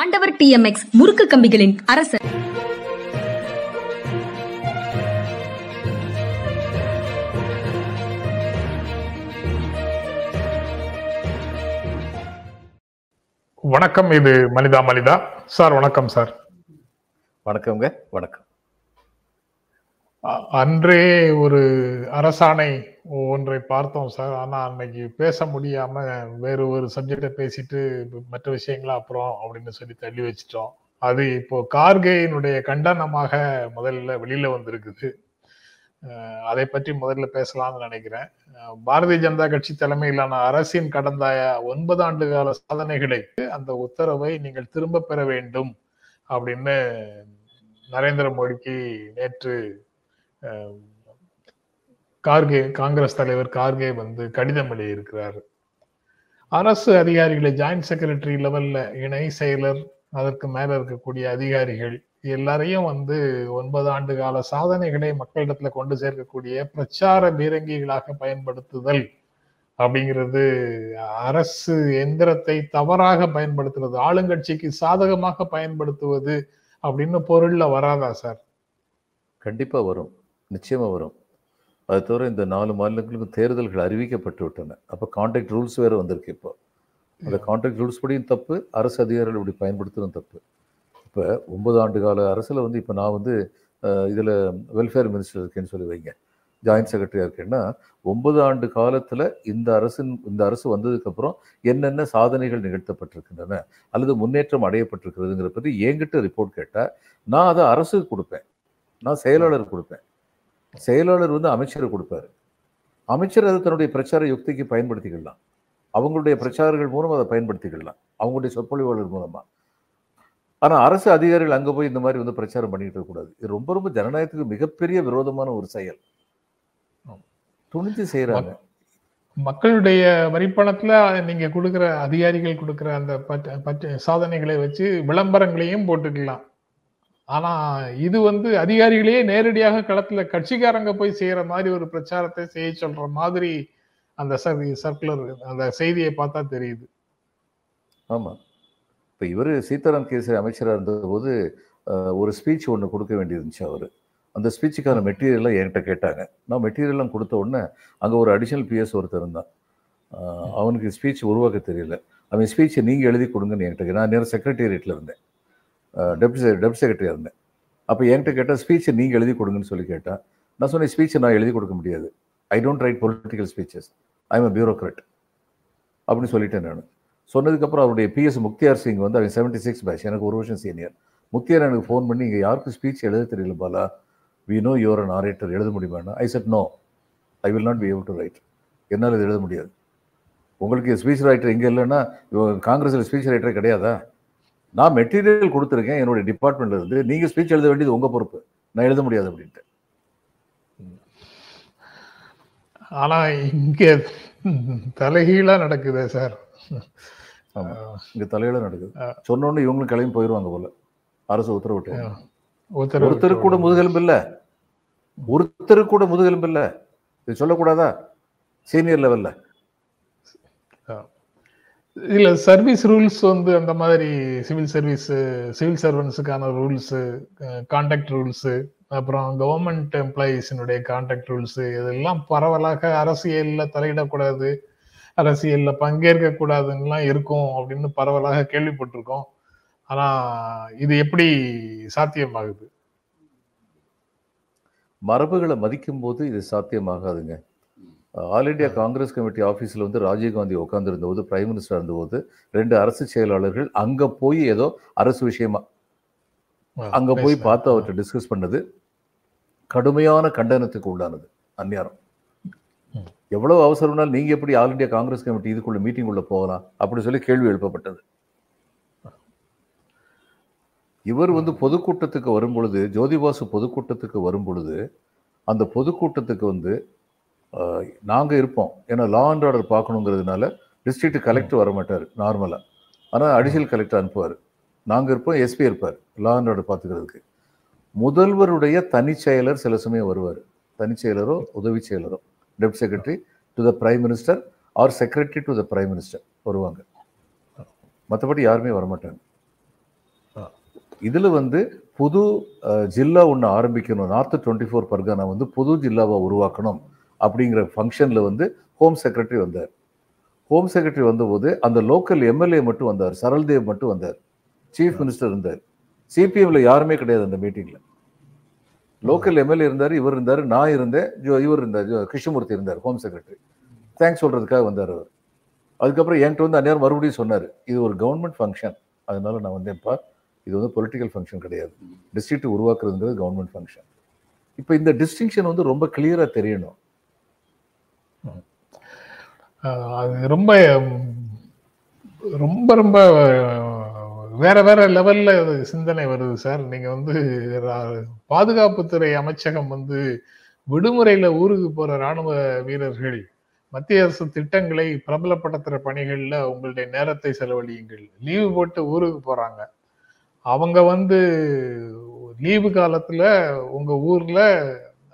ஆண்டவர் டிஎம்எக்ஸ் முறுக்கு கம்பிகளின் அரசர். வணக்கம் இது மனிதா மனிதா. சார் வணக்கம் சார். வணக்கம்ங்க வணக்கம். அன்றே ஒரு அரசாணை ஒன்றை பார்த்தோம் சார். ஆனால் அன்னைக்கு பேச முடியாம வேறு ஒரு சப்ஜெக்டை பேசிட்டு மற்ற விஷயங்களா அப்புறம் அப்படின்னு சொல்லி தள்ளி வச்சிட்டோம். அது இப்போ கார்கேயினுடைய கண்டனமாக முதல்ல வெளியில வந்திருக்குது. அதை பற்றி முதல்ல பேசலாம்னு நினைக்கிறேன். பாரதிய ஜனதா கட்சி தலைமையிலான அரசின் கடந்த ஒன்பது ஆண்டு கால சாதனைகளை அந்த உத்தரவை நீங்கள் திரும்ப பெற வேண்டும் அப்படின்னு நரேந்திர மோடிக்கு நேற்று கார்கே காங்கிரஸ் தலைவர் கார்கே வந்து கடிதம் எழுதியிருக்கிறார். அரசு அதிகாரிகளை ஜாயிண்ட் செக்ரட்டரி லெவல்ல இணை செயலர் அதற்கு மேல இருக்கக்கூடிய அதிகாரிகள் எல்லாரையும் வந்து ஒன்பது ஆண்டு கால சாதனைகளை மக்களிடத்துல கொண்டு சேர்க்கக்கூடிய பிரச்சார பீரங்கிகளாக பயன்படுத்துதல் அப்படிங்கிறது அரசு எந்திரத்தை தவறாக பயன்படுத்துறது ஆளுங்கட்சிக்கு சாதகமாக பயன்படுத்துவது அப்படின்னு பொருள்ல வராதா சார்? கண்டிப்பா வரும். நிச்சயமா வரும். அது தவிர இந்த நாலு மாநிலங்களுக்கும் தேர்தல்கள் அறிவிக்கப்பட்டு விட்டன. அப்போ கான்ட்ராக்ட் ரூல்ஸ் வேற வந்திருக்கு இப்போ. அந்த கான்ட்ராக்ட் ரூல்ஸ் படியும் தப்பு அரசு அதிகாரிகள் இப்படி பயன்படுத்துறதும் தப்பு. இப்போ ஒன்பது ஆண்டு கால அரசில் வந்து இப்போ நான் வந்து இதில் வெல்ஃபேர் மினிஸ்டர் இருக்கேன்னு சொல்லி வைங்க. ஜாயின்ட் செக்ரட்டரியாக இருக்கேன்னா ஒன்பது ஆண்டு காலத்தில் இந்த அரசின் இந்த அரசு வந்ததுக்கப்புறம் என்னென்ன சாதனைகள் நிகழ்த்தப்பட்டிருக்கின்றன அல்லது முன்னேற்றம் அடையப்பட்டிருக்கிறதுங்கிற பற்றி என்கிட்ட ரிப்போர்ட் கேட்டால் நான் அதை அரசுக்கு கொடுப்பேன். நான் செயலாளர் கொடுப்பேன். செயலாளர் வந்து அமைச்சர் கொடுப்பாரு. அமைச்சர் அதை தன்னுடைய பிரச்சார யுக்திக்கு பயன்படுத்திக்கலாம். அவங்களுடைய பிரச்சாரங்கள் மூலம் அதை பயன்படுத்திக்கலாம். அவங்களுடைய சொற்பொழிவாளர் மூலமாக ஆனால் அரசு அதிகாரிகள் அங்கே போய் இந்த மாதிரி வந்து பிரச்சாரம் பண்ணிக்கிட்டு இருக்கக்கூடாது இது ரொம்ப ரொம்ப ஜனநாயகத்துக்கு மிகப்பெரிய விரோதமான ஒரு செயல். துணிஞ்சு செய்கிறாங்க மக்களுடைய வரிப்பணத்துல நீங்க கொடுக்குற அதிகாரிகள் கொடுக்குற அந்த பற்ற- சாதனைகளை வச்சு விளம்பரங்களையும் போட்டுக்கலாம். ஆனா இது வந்து அதிகாரிகளையே நேரடியாக களத்துல கட்சிக்காரங்க போய் செய்யற மாதிரி ஒரு பிரச்சாரத்தை செய்ய சொல்ற மாதிரி அந்த சர்க்குலர் அந்த செய்தியை பார்த்தா தெரியுது. ஆமா. இப்போ இவர் சீதாராம் கேசரி அமைச்சராக இருந்தபோது ஒரு ஸ்பீச் ஒன்று கொடுக்க வேண்டியிருந்துச்சு அவர். அந்த ஸ்பீச்சுக்கான மெட்டீரியல்லாம் என்கிட்ட கேட்டாங்க. நான் மெட்டீரியல்லாம் கொடுத்த உடனே அங்கே ஒரு அடிஷனல் பிஎஸ் ஒருத்தர் இருந்தான். அவனுக்கு ஸ்பீச் உருவாக்க தெரியல. அவன் ஸ்பீச்சை நீங்கள் எழுதி கொடுங்கன்னு என்கிட்ட நான் நேரம் செக்ரட்டேரியட்டில் இருந்தேன். டெப்டி டெப்டி செக்ரட்டரியாக இருந்தேன். அப்போ என்கிட்ட கேட்டால் ஸ்பீச்சை நீங்கள் எழுதி கொடுங்கன்னு சொல்லி கேட்டேன் நான் சொன்னேன் ஸ்பீச்சை நான் எழுதி கொடுக்க முடியாது. I don't write political speeches I am a bureaucrat அப்படின்னு சொல்லிட்டேன் நான். சொன்னதுக்கப்புறம் அவருடைய பிஎஸ் முக்தியார் சிங் வந்து அவன் செவன்ட்டி சிக்ஸ் பேட்ச் எனக்கு ஒரு வருஷம் சீனியர் முக்தியார் எனக்கு ஃபோன் பண்ணி இங்கே யாருக்கும் ஸ்பீச் எழுத தெரியல Bala? We know you're an orator எழுத முடியுமாண்ணா I said no I will not be able to write என்னால் இது எழுத முடியாது. உங்களுக்கு ஸ்பீச் ரைட்டர் இங்கே இல்லைன்னா காங்கிரஸில் ஸ்பீச் ரைட்டரே கிடையாதா? நான் மெட்டீரியல் கொடுத்துருக்கேன் என்னுடைய டிபார்ட்மெண்ட்ல இருந்து. நீங்கள் ஸ்பீச் எழுத வேண்டியது உங்கள் பொறுப்பு. நான் எழுத முடியாது அப்படின்ட்டு. ஆனா இங்க தலைகீழா நடக்குதே சார். ஆமாம் இங்கே தலையில நடக்குது. சொன்னோன்னே இவங்களும் கிளம்பி போயிடுவாங்க போல. அரசு உத்தரவிட்டு. உத்தரவு ஒருத்தருக்கு கூட முதுகெலும்பு இல்ல. ஒருத்தருக்கு கூட முதுகெலும்பு இல்ல. இது சொல்லக்கூடாதா? சீனியர் லெவல்ல இல்ல சர்வீஸ் ரூல்ஸ் வந்து அந்த மாதிரி சிவில் சர்வீஸ் சிவில் சர்வன்ஸுக்கான ரூல்ஸ் கான்டாக்ட் ரூல்ஸ் அப்புறம் கவர்மெண்ட் எம்ப்ளாயீஸினுடைய கான்டாக்ட் ரூல்ஸ் இதெல்லாம் பரவலாக அரசியல்ல தலையிடக்கூடாது அரசியல்ல பங்கேற்க கூடாதுன்னெலாம் இருக்கும் அப்படின்னு பரவலாக கேள்விப்பட்டிருக்கோம். ஆனா இது எப்படி சாத்தியமாகுது? மரபுகளை மதிக்கும் போது இது சாத்தியமாகாதுங்க. ஆல் இண்டியா காங்கிரஸ் கமிட்டி ஆஃபீஸில் வந்து ராஜீவ்காந்தி உட்காந்துருந்த போது பிரைம் மினிஸ்டர் இருந்தபோது ரெண்டு அரசு செயலாளர்கள் அங்க போய் ஏதோ அரசு விஷயமா அங்க போய். பார்த்து அவர்கிட்ட டிஸ்கஸ் பண்ணது கடுமையான கண்டனத்துக்கு உள்ளானது அந்நியாரம். எவ்வளவு அவசரம்னாலும் நீங்க எப்படி ஆல் இண்டியா காங்கிரஸ் கமிட்டி இதுக்குள்ள மீட்டிங் உள்ள போகலாம் அப்படி சொல்லி கேள்வி எழுப்பப்பட்டது இவர் வந்து பொதுக்கூட்டத்துக்கு வரும் பொழுது ஜோதிபாசு பொதுக்கூட்டத்துக்கு வரும் பொழுது அந்த பொதுக்கூட்டத்துக்கு வந்து ஆஹ், நாங்க இருப்போம். ஏன்னா லா அண்ட் ஆர்டர் பார்க்கணுங்கிறதுனால டிஸ்ட்ரிக்ட் கலெக்டர் வர மாட்டார் நார்மலா ஆனா அடிஷனல் கலெக்டர் அனுப்புவார். நாங்க இருப்போம் எஸ்பி இருப்பார் லா அண்ட் ஆர்டர் பார்த்துக்கிறதுக்கு. முதல்வருடைய தனிச் செயலர் சில சமயம் வருவார். தனிச் செயலரோ உதவி செயலரோ deputy secretary to the prime minister or secretary to the prime minister வருவாங்க. மற்றபடி யாருமே வரமாட்டாங்க. இதுல வந்து புது ஜில்லா ஒன்று ஆரம்பிக்கணும். நார்த் டுவெண்ட்டி ஃபோர் பர்கானா வந்து புது ஜில்லாவை உருவாக்கணும். அப்படிங்கிற ஃபங்க்ஷனில் வந்து ஹோம் செக்ரட்டரி வந்தார். ஹோம் செக்ரட்டரி வந்தபோது அந்த லோக்கல் எம்எல்ஏ மட்டும் வந்தார் சரல்தேவ் மட்டும் வந்தார் சீஃப் மினிஸ்டர் இருந்தார். சிபிஎம்ல யாருமே கிடையாது அந்த மீட்டிங்ல லோக்கல் எம்எல்ஏ இருந்தார் இவர் இருந்தார் நான் இருந்தேன் ஜோ- இவர் இருந்தார் ஜோ- கிருஷ்ணமூர்த்தி இருந்தார் ஹோம் செக்ரட்டரி தேங்க்ஸ் சொல்றதுக்காக வந்தார் அவர். அதுக்கப்புறம் என்கிட்ட வந்து அந்நேரம் மறுபடியும் சொன்னார் இது ஒரு கவர்மெண்ட் ஃபங்க்ஷன் அதனால நான் வந்தேன்ப்பா இது வந்து பொலிட்டிக்கல் ஃபங்க்ஷன் கிடையாது. டிஸ்ட்ரிக்ட் உருவாக்குறதுங்கிறது கவர்மெண்ட் ஃபங்க்ஷன் இப்போ இந்த டிஸ்டிங்ஷன் வந்து ரொம்ப கிளியராக தெரியணும். அது ரொம்ப ரொம்ப ரொம்ப வேற வேற லெவல்ல சிந்தனை வருது சார் நீங்க வந்து பாதுகாப்புத்துறை அமைச்சகம் வந்து விடுமுறையில ஊருக்கு போற ராணுவ வீரர்கள் மத்திய அரசு திட்டங்களை பிரபலப்படுத்துற பணிகள்ல உங்களுடைய நேரத்தை செலவழியுங்கள். லீவு போட்டு ஊருக்கு போறாங்க. அவங்க வந்து லீவு காலத்துல உங்க ஊர்ல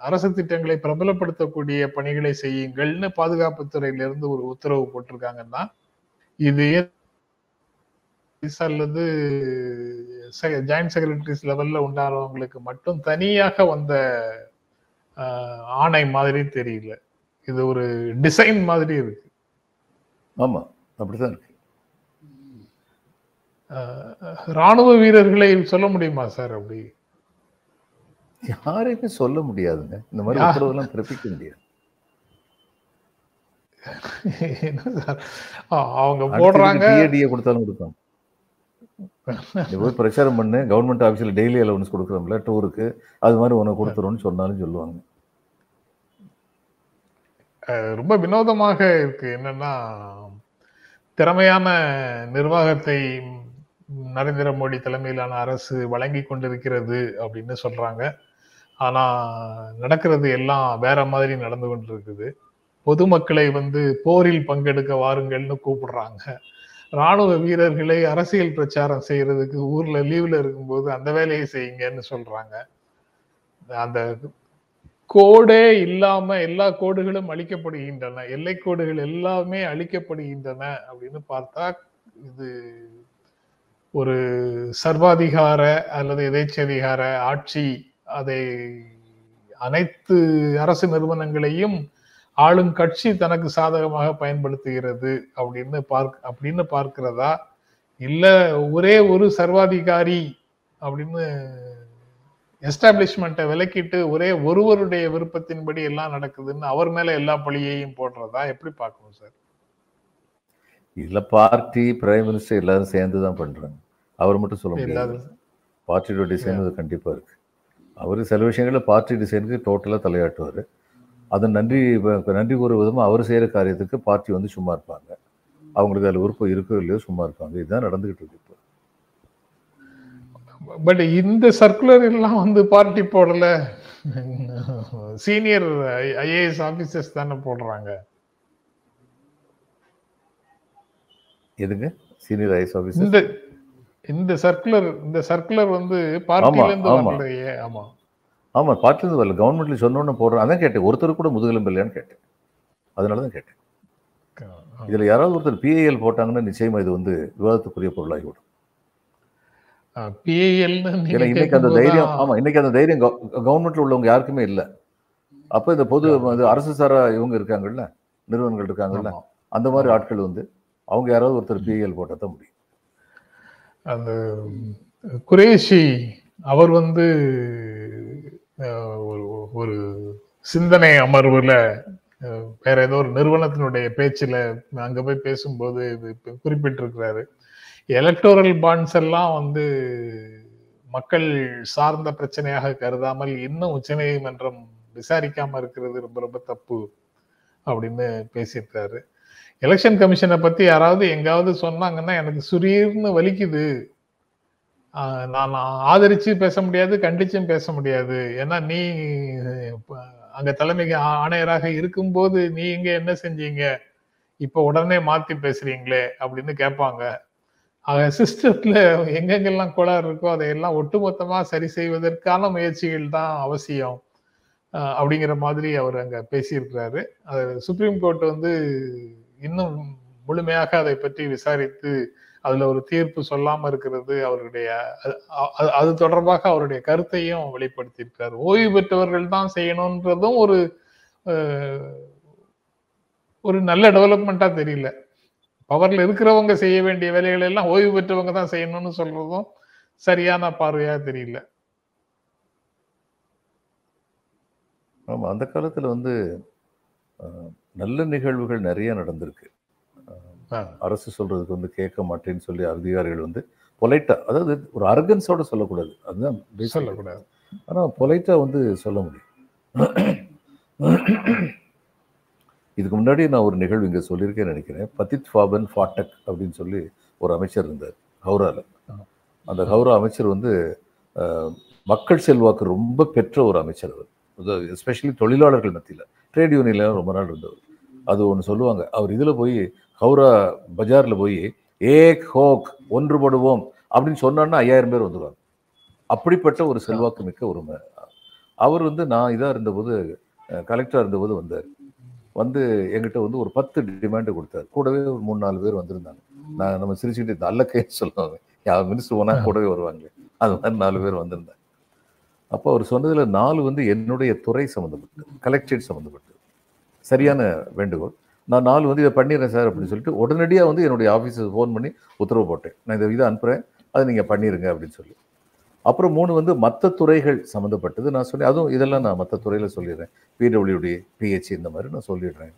அரசு திட்டங்களை பிரபலப்படுத்தக்கூடிய பணிகளை செய்யுங்கள்னு பாதுகாப்புத்துறையில இருந்து ஒரு உத்தரவு போட்டிருக்காங்கன்னா இது அல்லது ஜாயிண்ட் செக்ரட்டரிஸ் லெவல்ல உண்டானவங்களுக்கு மட்டும் தனியாக வந்த ஆணை மாதிரி தெரியல. இது ஒரு டிசைன் மாதிரி இருக்கு. ஆமா அப்படிதான் இருக்கு. ராணுவ வீரர்களை சொல்ல முடியுமா சார் அப்படி? யாரையுமே சொல்ல முடியாதுங்க. இந்த மாதிரி உத்தரவெல்லாம் பிறப்பிக்க முடியாது. அவங்க போடுறாங்க. டிஏடிஏ கொடுத்தாலும் கொடுப்பாங்க. போய் பிரச்சாரம் பண்ணு. கவர்மெண்ட் ஆஃபீஸில் டெய்லி அலவன்ஸ் கொடுக்குறோம்ல டூருக்கு அது மாதிரி உனக்கு கொடுத்துருவோம்னு சொன்னாலும் சொல்லுவாங்க. ரொம்ப வினோதமாக இருக்கு. என்னன்னா திறமையான நிர்வாகத்தை நரேந்திர மோடி தலைமையிலான அரசு வழங்கி கொண்டிருக்கிறது அப்படின்னு சொல்றாங்க. ஆனா நடக்கிறது எல்லாம் வேற மாதிரி நடந்து கொண்டிருக்குது. பொதுமக்களை வந்து போரில் பங்கெடுக்க வாருங்கள்னு கூப்பிடுறாங்க. ராணுவ வீரர்களை அரசியல் பிரச்சாரம் செய்யறதுக்கு ஊர்ல லீவ்ல இருக்கும்போது அந்த வேலையை செய்யுங்கன்னு சொல்றாங்க. அந்த கோடே இல்லாம எல்லா கோடுகளும் அழிக்கப்படுகின்றன. எல்லை கோடுகள் எல்லாமே அழிக்கப்படுகின்றன அப்படின்னு பார்த்தா இது ஒரு சர்வாதிகார அல்லது எதேச்சதிகார ஆட்சி அதை அனைத்து அரசு நிறுவனங்களையும் ஆளும் கட்சி தனக்கு சாதகமாக பயன்படுத்துகிறது அப்படின்னு பார்க் அப்படின்னு பார்க்கிறதா? இல்ல ஒரே ஒரு சர்வாதிகாரி அப்படின்னு எஸ்டாப்ளிஷ்மெண்ட்டை விலக்கிட்டு ஒரே ஒருவருடைய விருப்பத்தின்படி எல்லாம் நடக்குதுன்னு அவர் மேல எல்லா பழியையும் போடுறதா? எப்படி பார்க்கணும் சார்? இதுல பார்ட்டி பிரைம் மினிஸ்டர் எல்லாரும் சேர்ந்து தான் பண்றாங்க. அவர் மட்டும் சொல்ல முடியாது. பார்ட்டியோட அது கண்டிப்பா இருக்கு. அவர் சில விஷயங்கள்ல பார்ட்டி டிசைனுக்கு டோட்டலா தலையாட்டுவார். அதன் நன்றி நன்றி கூற விதமா அவர் செய்யற காரியத்துக்கு பார்ட்டி வந்து சும்மா இருப்பாங்க. அவங்களுக்கு அதில் விருப்பம் இருக்கோ இல்லையோ சும்மா இருப்பாங்க. இதுதான் நடந்துகிட்டு இருக்கு இப்போ. பட் இந்த சர்க்குலர் எல்லாம் வந்து பார்ட்டி போடல. சீனியர் ஐஏஎஸ் ஆபீசர்ஸ் தானே போடுறாங்க. எதுங்க? சீனியர் ஐஎஸ் ஆஃபீஸர் இந்த சர்க்குலர் இந்த சர்க்குலர் வந்து பார்ட்டில இருந்து. வரலையே ஆமா. ஆமா பார்ட்டிலேருந்து வரல. கவர்மெண்ட்ல சொன்னோன்னு போடுறேன். அதான் கேட்டேன். ஒருத்தர் கூட முதுகெலும்பு இல்லையான்னு கேட்டேன். அதனால தான் கேட்டேன். இதுல யாராவது ஒருத்தர் பிஏஎல் போட்டாங்கன்னா நிச்சயமா இது வந்து விவாதத்துக்குரிய பொருளாகிவிடும். இன்னைக்கு அந்த தைரியம் ஆமா இன்னைக்கு அந்த தைரியம் கவர்மெண்ட்ல உள்ளவங்க யாருக்குமே இல்ல. அப்ப இந்த பொது அரசு சாரா இவங்க இருக்காங்கல்ல? நிறுவனங்கள் இருக்காங்கல்ல? அந்த மாதிரி ஆட்கள் வந்து அவங்க யாராவது ஒருத்தர் பிஏஎல் போட்டா தான் முடியும். அந்த குரேஷி அவர் வந்து ஒரு ஒரு சிந்தனை அமர்வுல வேற ஏதோ ஒரு நிறுவனத்தினுடைய பேச்சுல அங்க போய் பேசும்போது இது குறிப்பிட்டிருக்கிறாரு. எலக்டோரல் பாண்ட்ஸ் எல்லாம் வந்து மக்கள் சார்ந்த பிரச்சனையாக கருதாமல் இன்னும் உச்சநீதிமன்றம் விசாரிக்காம இருக்கிறது ரொம்ப ரொம்ப தப்பு அப்படின்னு பேசியிருக்காரு எலெக்ஷன் கமிஷனை பத்தி யாராவது எங்காவது சொன்னாங்கன்னா எனக்கு சுரீர்னு வலிக்குது. நான் ஆதரிச்சு பேச முடியாது கண்டிச்சும் பேச முடியாது. ஏன்னா நீ அங்க தலைமைக்கு ஆணையராக இருக்கும்போது நீ இங்க என்ன செஞ்சீங்க? இப்ப உடனே மாத்தி பேசுறீங்களே அப்படின்னு கேட்பாங்க. ஆக சிஸ்டத்துல எங்கெங்கெல்லாம் கோளாறு இருக்கோ அதையெல்லாம் ஒட்டுமொத்தமா சரி செய்வதற்கான முயற்சிகள் தான் அவசியம். அப்படிங்கிற மாதிரி அவர் அங்க பேசியிருக்கிறாரு. அது சுப்ரீம் கோர்ட் வந்து இன்னும் முழுமையாக அதை பற்றி விசாரித்து அதுல ஒரு தீர்ப்பு சொல்லாம இருக்கிறது அவருடைய அது- அது- தொடர்பாக அவருடைய கருத்தையும் வெளிப்படுத்தியிருக்கார். ஓய்வு பெற்றவர்கள் தான் செய்யணும்ன்றதும் ஒரு ஒரு நல்ல டெவலப்மெண்டா தெரியல. பவர்ல இருக்கிறவங்க செய்ய வேண்டிய வேலைகளை எல்லாம் ஓய்வு பெற்றவங்க தான் செய்யணும்னு சொல்றதும் சரியான பார்வையா தெரியல. ஆமா அந்த காலத்துல வந்து நல்ல நிகழ்வுகள் நிறைய நடந்திருக்கு. அரசு சொல்றதுக்கு வந்து கேட்க மாட்டேன்னு சொல்லி அதிகாரிகள் வந்து பொலைட்டா அதாவது ஒரு அரகன்ஸோட சொல்லக்கூடாது. அதுதான். சொல்லக்கூடாது. ஆனா பொலைட்டா வந்து சொல்ல முடியும். இதுக்கு முன்னாடி நான் ஒரு நிகழ்வு இங்க சொல்லியிருக்கேன்னு நினைக்கிறேன். பதித் ஃபாபன் ஃபாட்டக் அப்படின்னு சொல்லி ஒரு அமைச்சர் இருந்தார் ஹவுரால. அந்த ஹவுரா அமைச்சர் வந்து மக்கள் செல்வாக்கு ரொம்ப பெற்ற ஒரு அமைச்சர் அவர். எஸ்பெஷலி தொழிலாளர்கள் மத்தியில். ட்ரேட் யூனியன்ல ரொம்ப நாள் இருந்தவர். அது ஒன்று சொல்லுவாங்க. அவர் இதில் போய் ஹவுரா பஜாரில் போய் ஏக் ஹோக் ஒன்றுபடுவோம் அப்படின்னு சொன்னான்னா ஐயாயிரம் பேர் வந்துடுவாங்க அப்படிப்பட்ட ஒரு செல்வாக்கு மிக்க ஒரு அவர் வந்து நான் இதாக இருந்தபோது கலெக்டராக இருந்தபோது வந்தார். வந்து எங்கிட்ட வந்து ஒரு பத்து டிமாண்டு கொடுத்தாரு. கூடவே ஒரு மூணு நாலு பேர் வந்திருந்தாங்க. நான் நம்ம சிரிச்சுக்கிட்டு நல்ல கேஸ் சொல்லுவாங்க. யார் மினிஸ்டர் போனால் கூடவே வருவாங்க அது மாதிரி நாலு பேர் வந்திருந்தாங்க. அப்போ அவர் சொன்னதில் நாலு வந்து என்னுடைய துறை சம்மந்தப்பட்டது கலெக்டரேட் சம்மந்தப்பட்டது சரியான வேண்டுகோள். நான் நாலு வந்து இதை பண்ணிடுறேன் சார் அப்படின்னு சொல்லிட்டு உடனடியாக வந்து என்னுடைய ஆஃபீஸுக்கு ஃபோன் பண்ணி உத்தரவு போட்டேன். நான் இந்த இதை அனுப்புகிறேன் அதை நீங்கள் பண்ணிடுங்க அப்படின்னு சொல்லி. அப்புறம் மூணு வந்து மற்ற துறைகள் சம்மந்தப்பட்டது நான் சொன்னேன். அதுவும் இதெல்லாம் நான் மற்ற துறையில் சொல்லிடுறேன். பிடபிள்யூடி பிஹெச்சி இந்த மாதிரி நான் சொல்லிடுறேன்.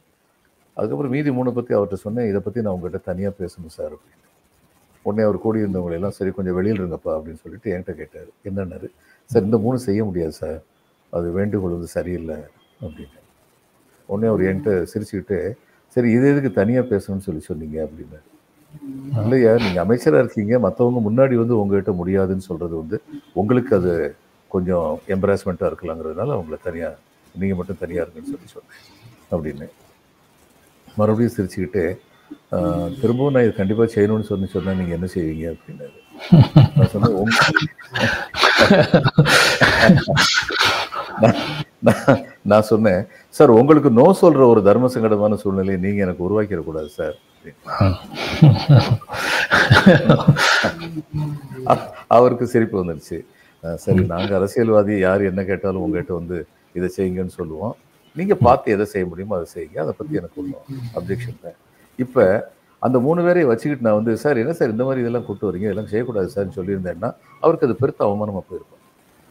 அதுக்கப்புறம் மீதி மூணு பற்றி அவர்கிட்ட சொன்னேன். இதை பற்றி நான் உங்கள்கிட்ட தனியாக பேசணும் சார் அப்படின்னு. உடனே அவர் கூடி இருந்தவங்களை எல்லாம் சரி கொஞ்சம் வெளியில் இருங்கப்பா அப்படின்னு சொல்லிட்டு என்கிட்ட கேட்டார். என்னன்னாரு? சார் இந்த மூணு செய்ய முடியாது சார். அது வேண்டுகோள் வந்து சரியில்லை. அப்படின்னு. உடனே அவர் என்கிட்ட சிரிச்சுக்கிட்டு சரி இது எதுக்கு தனியாக பேசணும்னு சொல்லி சொன்னீங்க? அப்படின்னாரு இல்லையா நீங்கள் அமைச்சராக இருக்கீங்க. மற்றவங்க முன்னாடி வந்து உங்ககிட்ட முடியாதுன்னு சொல்கிறது வந்து உங்களுக்கு அது கொஞ்சம் எம்பராஸ்மெண்ட்டாக இருக்கலாங்கிறதுனால அவங்கள தனியாக நீங்கள் மட்டும் தனியாக இருக்குன்னு சொல்லி சொன்னேன் அப்படின்னு. மறுபடியும் சிரிச்சுக்கிட்டு "ஆஹ், திரும்பவும் நான் இது கண்டிப்பாக செய்யணும்னு சொல்லி சொன்னால் நீங்கள் என்ன செய்வீங்க? அப்படின்னாரு. நான் சொன்னேன் உங்க நான்- சொன்னேன் சார் உங்களுக்கு நோ சொல்ற ஒரு தர்ம சங்கடமான சூழ்நிலையை நீங்க எனக்கு உருவாக்கிடக்கூடாது சார். அவருக்கு சிரிப்பு வந்துடுச்சு சரி நாங்க அரசியல்வாதி யார் என்ன கேட்டாலும் உங்ககிட்ட வந்து இதை செய்யுங்கன்னு சொல்லுவோம். நீங்க பார்த்து எதை செய்ய முடியுமோ அதை செய்யுங்க. அதை பத்தி எனக்கு ஒன்றும் அப்ஜெக்ஷன் இல்லை. இப்ப அந்த மூணு பேரையும் வச்சுக்கிட்டு நான் வந்து சார் என்ன சார் இந்த மாதிரி இதெல்லாம் கூட்டு வரீங்க? இதெல்லாம் செய்யக்கூடாது சார்னு சொல்லியிருந்தேன்னா அவருக்கு அது பெருத்த அவமானமா போயிருக்கும்.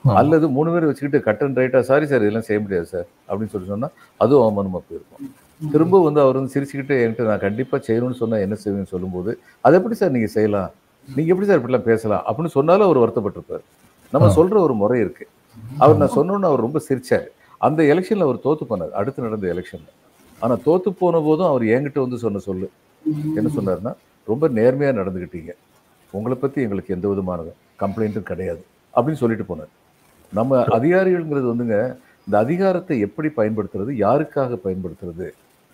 அல்லது மூணு பேர் வச்சுக்கிட்டு கட் அண்ட் ரைட்டா சாரி சார் இதெல்லாம் செய்ய முடியாது சார் அப்படின்னு சொல்லி சொன்னா அதுவும் அவமானமா போயிருக்கும். திரும்ப வந்து அவர் வந்து சிரிச்சுக்கிட்டு என்கிட்ட நான் கண்டிப்பா செய்யணும்னு சொன்னா என்ன செய்வேன்னு சொல்லும்போது அதை எப்படி சார் நீங்க செய்யலாம்? நீங்க எப்படி சார் இப்படிலாம் பேசலாம்? அப்படின்னு சொன்னாலும் அவர் வருத்தப்பட்டிருப்பார். நம்ம சொல்ற ஒரு முறை இருக்கு. அவர் நான் சொன்னோன்னு அவர் ரொம்ப சிரிச்சார். அந்த எலெக்ஷன்ல அவர் தோத்து போனார். அடுத்து நடந்த எலெக்ஷன்ல ஆனா தோத்து போன போதும் அவர் என்கிட்ட வந்து சொன்ன சொல்லு. என்ன சொன்னாருன்னா ரொம்ப நேர்மையா நடந்துக்கிட்டீங்க உங்களை பத்தி எங்களுக்கு எந்த விதமான கம்ப்ளைண்ட்டும் கிடையாது. அப்படின்னு சொல்லிட்டு போனார். நம்ம அதிகாரிகள்ங்கிறது வந்துங்க இந்த அதிகாரத்தை எப்படி பயன்படுத்துறது யாருக்காக பயன்படுத்துறது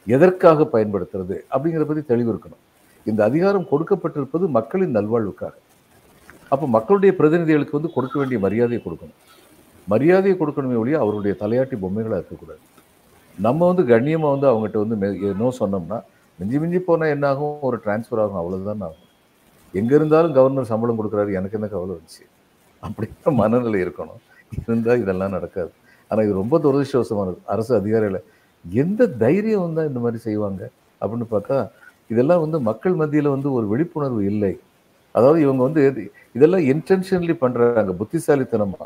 எதற்காக பயன்படுத்துறது அப்படிங்கிறத பற்றி தெளிவு இருக்கணும். இந்த அதிகாரம் கொடுக்கப்பட்டிருப்பது மக்களின் நல்வாழ்வுக்காக. அப்போ மக்களுடைய பிரதிநிதிகளுக்கு வந்து கொடுக்க வேண்டிய மரியாதையை கொடுக்கணும். மரியாதையை கொடுக்கணுமே ஒழிய அவருடைய தலையாட்டி பொம்மைகளாக இருக்கக்கூடாது. நம்ம வந்து கண்ணியமாக வந்து அவங்ககிட்ட வந்து மெ- நோ சொன்னோம்னா மிஞ்சி மிஞ்சி போனால் என்ன ஆகும்? ஒரு டிரான்ஸ்ஃபர் ஆகும் அவ்வளோதான் ஆகும். எங்கே இருந்தாலும் கவர்னர் சம்பளம் கொடுக்குறாரு எனக்கு என்ன கவலை வந்துச்சு? அப்படிங்கிற மனநிலை இருக்கணும். இருந்தால் இதெல்லாம் நடக்காது. ஆனா இது ரொம்ப துரதிருஷ்டவசமானது. அரசு அதிகாரிகளை எந்த தைரியம் வந்தா இந்த மாதிரி செய்வாங்க அப்படின்னு பார்த்தா இதெல்லாம் வந்து மக்கள் மத்தியில வந்து ஒரு விழிப்புணர்வு இல்லை. அதாவது இவங்க வந்து இது- இதெல்லாம் இன்டென்ஷனலி பண்றாங்க. புத்திசாலித்தனமா.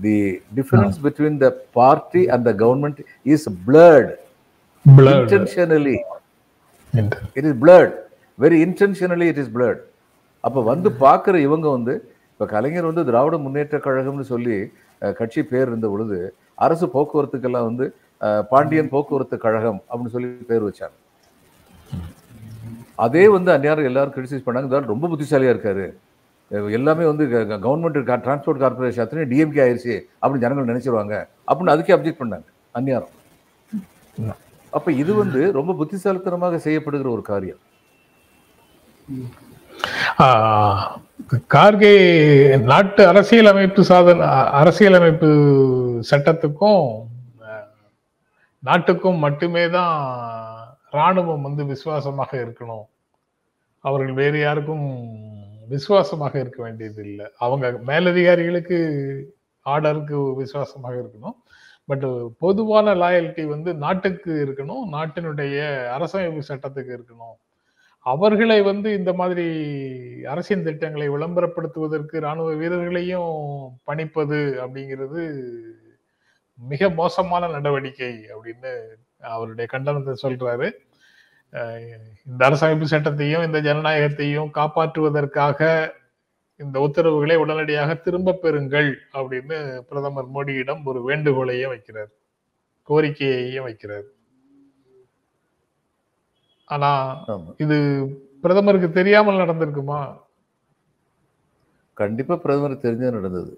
The difference between the party and the government is Blurred. Intentionally. It is blurred very intentionally it is blurred அப்போ வந்து பார்க்குற இவங்க வந்து இப்போ கலைஞர் வந்து திராவிட முன்னேற்ற கழகம்னு சொல்லி கட்சி பேர் இருந்த பொழுது அரசு போக்குவரத்துக்கெல்லாம் வந்து பாண்டியன் போக்குவரத்து கழகம் அப்படின்னு சொல்லி பேர் வச்சாங்க. அதே வந்து அந்நியாரம் எல்லாரும் கிரிட்டிசைஸ் பண்ணாங்க. இந்த ரொம்ப புத்திசாலியாக இருக்காரு. எல்லாமே வந்து கவர்மெண்ட் டிரான்ஸ்போர்ட் கார்பரேஷன் அத்தனை டிஎம்கே ஆயிடுச்சு அப்படின்னு ஜனங்கள் நினைச்சிருவாங்க அப்படின்னு அதுக்கே அப்ஜெக்ட் பண்ணாங்க அந்நியாரம். அப்ப இது வந்து ரொம்ப புத்திசாலித்தனமாக செய்யப்படுகிற ஒரு காரியம். கார்கே நாட்டு அரசியலமைப்பு சாதன அரசியலமைப்பு சட்டத்துக்கும் நாட்டுக்கும் மட்டுமே தான் ராணுவம் வந்து விசுவாசமாக இருக்கணும். அவர்கள் வேறு யாருக்கும் விசுவாசமாக இருக்க வேண்டியது இல்லை அவங்க மேலதிகாரிகளுக்கு ஆர்டருக்கு விசுவாசமாக இருக்கணும். பட் பொதுவான லாயல்ட்டி வந்து நாட்டுக்கு இருக்கணும். நாட்டினுடைய அரசமைப்பு சட்டத்துக்கு இருக்கணும். அவர்களை வந்து இந்த மாதிரி அரசின் திட்டங்களை விளம்பரப்படுத்துவதற்கு ராணுவ வீரர்களையும் பணிப்பது அப்படிங்கிறது மிக மோசமான நடவடிக்கை அப்படின்னு அவருடைய கண்டனத்தை சொல்றாரு. இந்த அரசமைப்பு சட்டத்தையும் இந்த ஜனநாயகத்தையும் காப்பாற்றுவதற்காக இந்த உத்தரவுகளை உடனடியாக திரும்ப பெறுங்கள் அப்படின்னு பிரதமர் மோடியிடம் ஒரு வேண்டுகோளையும் வைக்கிறார் கோரிக்கையையும் வைக்கிறார். ஆனா இது பிரதமருக்கு தெரியாமல் நடந்திருக்குமா? கண்டிப்பா பிரதமர் தெரிஞ்சா நடந்தது.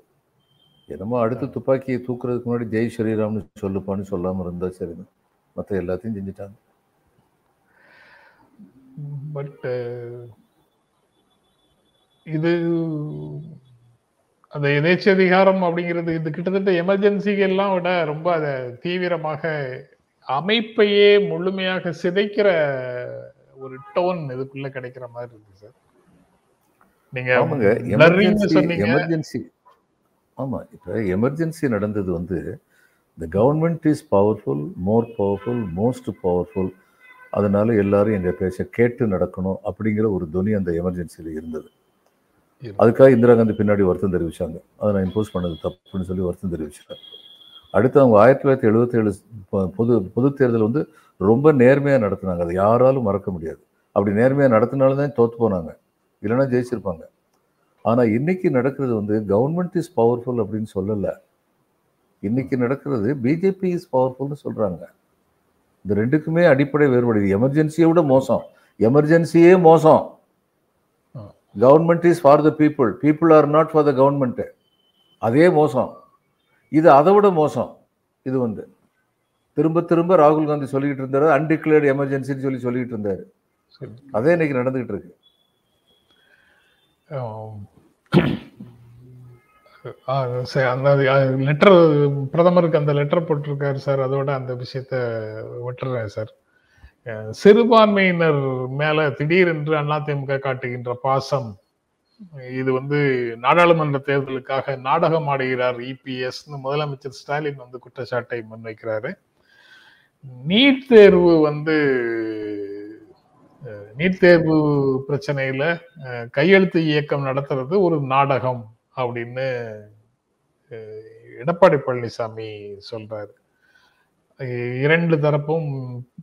என்னமோ அடுத்து துப்பாக்கியை தூக்குறதுக்கு முன்னாடி ஜெய் ஸ்ரீராம்னு சொல்லுப்பான்னு சொல்லாம இருந்தா சரிதான் மத்த எல்லாத்தையும் செஞ்சுட்டாங்க. பட் இது அந்த எதேச்சதிகாரம் அப்படிங்கிறது இது கிட்டத்தட்ட எமர்ஜென்சிகள் எல்லாம் விட ரொம்ப அதை தீவிரமாக அமைப்பையே முழுமையாக சிதைக்கிற ஒரு டோன் இதுக்குள்ள கிடைக்கிற மாதிரி இருக்கு சார் நீங்க எமர்ஜென்சி ஆமா இப்ப எமர்ஜென்சி நடந்தது வந்து the government is powerful more powerful most powerful அதனால எல்லாரும் எங்க பேச்ச கேட்டு நடக்கணும் அப்படிங்கிற ஒரு துணி அந்த எமர்ஜென்சியில் இருந்தது. அதுக்காக இந்திரா காந்தி பின்னாடி வருத்தம் தெரிவிச்சாங்க. அதை நான் இம்போஸ் பண்ணது தப்புன்னு சொல்லி வருத்தம் தெரிவிச்சாங்க அடுத்து அவங்க ஆயிரத்தி தொள்ளாயிரத்தி எழுபத்தேழு பொது பொது தேர்தல் வந்து ரொம்ப நேர்மையாக நடத்துனாங்க. அதை யாராலும் மறக்க முடியாது. அப்படி நேர்மையாக நடத்தினாலும் தான் தோத்து போனாங்க. இல்லைன்னா ஜெயிச்சிருப்பாங்க. ஆனால் இன்னைக்கு நடக்கிறது வந்து கவர்மெண்ட் இஸ் பவர்ஃபுல் அப்படின்னு சொல்லலை. இன்னைக்கு நடக்கிறது பிஜேபி இஸ் பவர்ஃபுல்னு சொல்றாங்க. இந்த ரெண்டுக்குமே அடிப்படை வேறுபடுது எமர்ஜென்சியை விட மோசம். எமர்ஜென்சியே மோசம். Government is for the people people are not for the government அதே மோசம். இது அதை விட மோசம். இது வந்து. திரும்ப திரும்ப ராகுல் காந்தி சொல்லிக்கிட்டு இருந்தாரு அன்டிக்ளேர்டு எமர்ஜென்சின்னு சொல்லி சொல்லிக்கிட்டு இருந்தாரு. அதே இன்னைக்கு நடந்துகிட்டு இருக்கு. அந்த லெட்டர் பிரதமருக்கு அந்த லெட்டர் போட்டிருக்காரு சார் அதோட அந்த விஷயத்த விட்டுறேன் சார். சிறுபான்மையினர் மேல திடீரென்று அதிமுக காட்டுகின்ற பாசம் இது வந்து நாடாளுமன்ற தேர்தலுக்காக நாடகம் ஆடுகிறார் இபிஎஸ். முதலமைச்சர் ஸ்டாலின் வந்து குற்றச்சாட்டை முன்வைக்கிறாரு. நீட் தேர்வு வந்து நீட் தேர்வு பிரச்சனையில கையெழுத்து இயக்கம் நடத்துறது ஒரு நாடகம் அப்படின்னு எடப்பாடி பழனிசாமி சொல்றாரு. இரண்டு தரப்பும்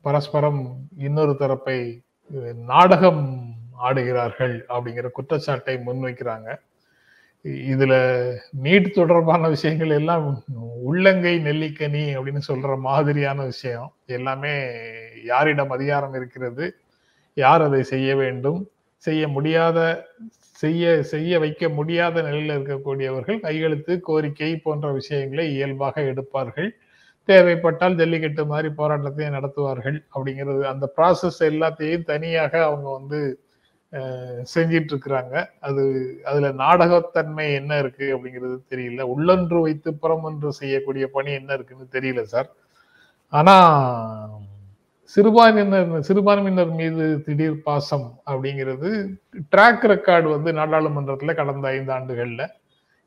பரஸ்பரம் இன்னொரு தரப்பை நாடகம் ஆடுகிறார்கள் அப்படிங்கிற குற்றச்சாட்டை முன்வைக்கிறாங்க. இதுல நீட் தொடர்பான விஷயங்கள் எல்லாம் உள்ளங்கை நெல்லிக்கனி அப்படின்னு சொல்ற மாதிரியான விஷயம் எல்லாமே யாரிடம் அதிகாரம் இருக்கிறது? யார் அதை செய்ய வேண்டும்? செய்ய முடியாத செய்ய செய்ய வைக்க முடியாத நிலையில் இருக்கக்கூடியவர்கள் கையெழுத்து கோரிக்கை போன்ற விஷயங்களை இயல்பாக எடுப்பார்கள். தேவைப்பட்டால் ஜல்லிக்கட்டு மாதிரி போராட்டத்தையும் நடத்துவார்கள் அப்படிங்கிறது அந்த ப்ராசஸ் எல்லாத்தையும் தனியாக அவங்க வந்து செஞ்சிட்டு இருக்கிறாங்க அது அதுல நாடகத்தன்மை என்ன இருக்கு அப்படிங்கிறது தெரியல. உள்ளொன்று வைத்து புறமொன்று செய்யக்கூடிய பணி என்ன இருக்குன்னு தெரியல சார். ஆனா சிறுபான்மையினர் சிறுபான்மையினர் மீது திடீர் பாசம் அப்படிங்கிறது ட்ராக் ரெக்கார்டு வந்து நாடாளுமன்றத்துல கடந்த ஐந்து ஆண்டுகள்ல